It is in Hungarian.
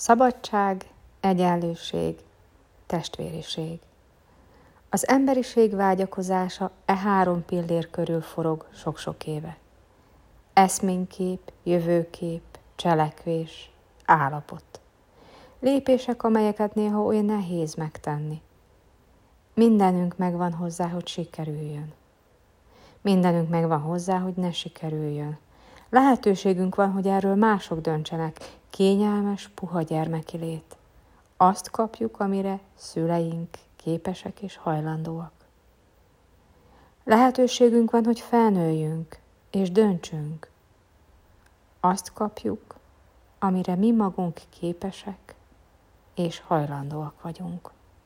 Szabadság, egyenlőség, testvériség. Az emberiség vágyakozása e három pillér körül forog sok-sok éve. Eszménykép, jövőkép, cselekvés, állapot. Lépések, amelyeket néha olyan nehéz megtenni. Mindenünk megvan hozzá, hogy sikerüljön. Mindenünk megvan hozzá, hogy ne sikerüljön. Lehetőségünk van, hogy erről mások döntsenek. Kényelmes, puha gyermeki lét. Azt kapjuk, amire szüleink képesek és hajlandóak. Lehetőségünk van, hogy felnőjünk és döntsünk. Azt kapjuk, amire mi magunk képesek és hajlandóak vagyunk.